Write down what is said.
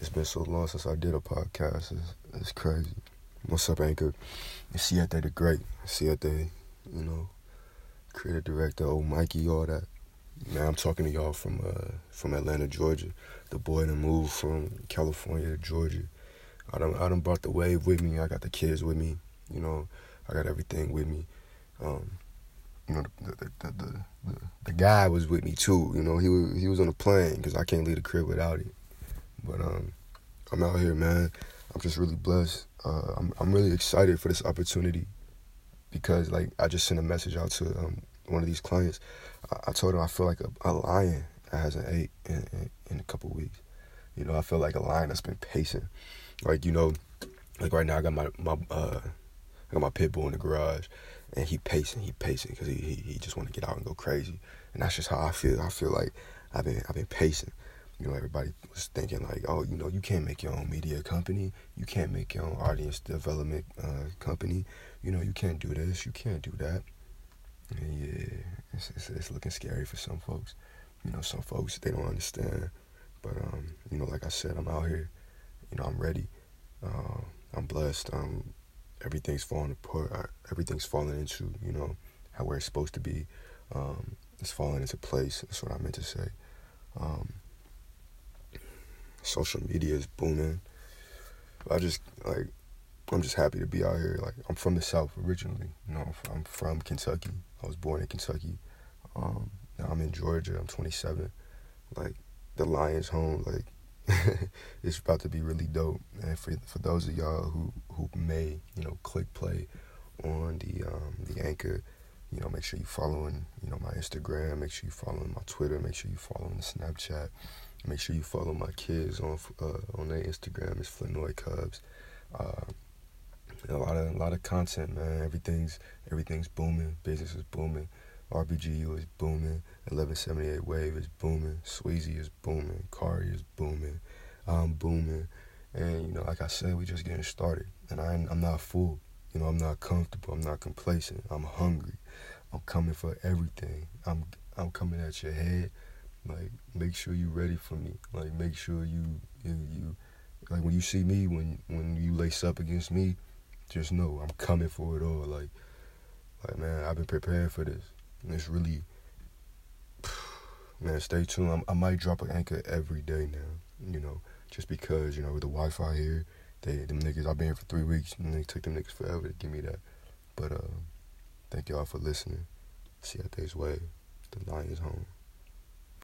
It's been so long since I did a podcast. It's, it's crazy. What's up, Anchor? It's Siete the Great. Siete, you know, creative director, old Mikey, all that. Man, I'm talking to y'all from uh, from Atlanta, Georgia. The boy that moved from California to Georgia. I done, I done brought the wave with me. I got the kids with me. You know, I got everything with me. Um, you know, the the, the the, the, the guy was with me too. You know, he was he was on the plane because I can't leave the crib without it. But um, I'm out here, man. I'm just really blessed. Uh, I'm I'm really excited for this opportunity because like I just sent a message out to um, one of these clients. I, I told him I feel like a, a lion that hasn't ate in, in, in a couple weeks. You know, I feel like a lion that's been pacing. Like you know, like right now I got my my uh, I got my pit bull in the garage, and he pacing, he pacing because he, he he just want to get out and go crazy, and that's just how I feel. I feel like I've been I've been pacing you know, everybody was thinking like, oh, you know, you can't make your own media company, you can't make your own audience development uh, company, you know, you can't do this, you can't do that. And yeah, it's, it's, it's, looking scary for some folks. You know, some folks they don't understand, but um, you know, like I said, I'm out here. You know, I'm ready. Uh, I'm blessed. Um, everything's falling apart. Everything's falling into you know how where it's supposed to be. Um, it's falling into place. That's what I meant to say. Um, social media is booming. I just like I'm just happy to be out here. Like I'm from the South originally. You know, I'm from Kentucky. I was born in Kentucky. Um, now I'm in Georgia. I'm 27. Like the Lions home. Like it's about to be really dope. And for for those of y'all who who may you know click play on the um, the anchor, you know make sure you following you know my Instagram. Make sure you following my Twitter. Make sure you following the Snapchat. Make sure you follow my kids on uh, on their Instagram. It's Flanoy Cubs. Uh, a lot of a lot of content, man. Everything's everything's booming. Business is booming. RBGU is booming. 1178 Wave is booming. Sweezy is booming. Kari is booming. I'm booming. And you know, like I said, we just getting started. And I'm I'm not full. You know, I'm not comfortable. I'm not complacent. I'm hungry. I'm coming for everything. I'm I'm coming at your head. Like, make sure you're ready for me. Like, make sure you you, you like when you see me when when you lace up against me, just know I'm coming for it all. Like, like man, I've been preparing for this. And it's really, man. Stay tuned. I'm, i might drop an anchor every day now. You know, just because you know with the Wi-Fi here, they them niggas. I've been here for three weeks and they took them niggas forever to give me that. But uh, thank y'all for listening. See how Day's way. The Lions home.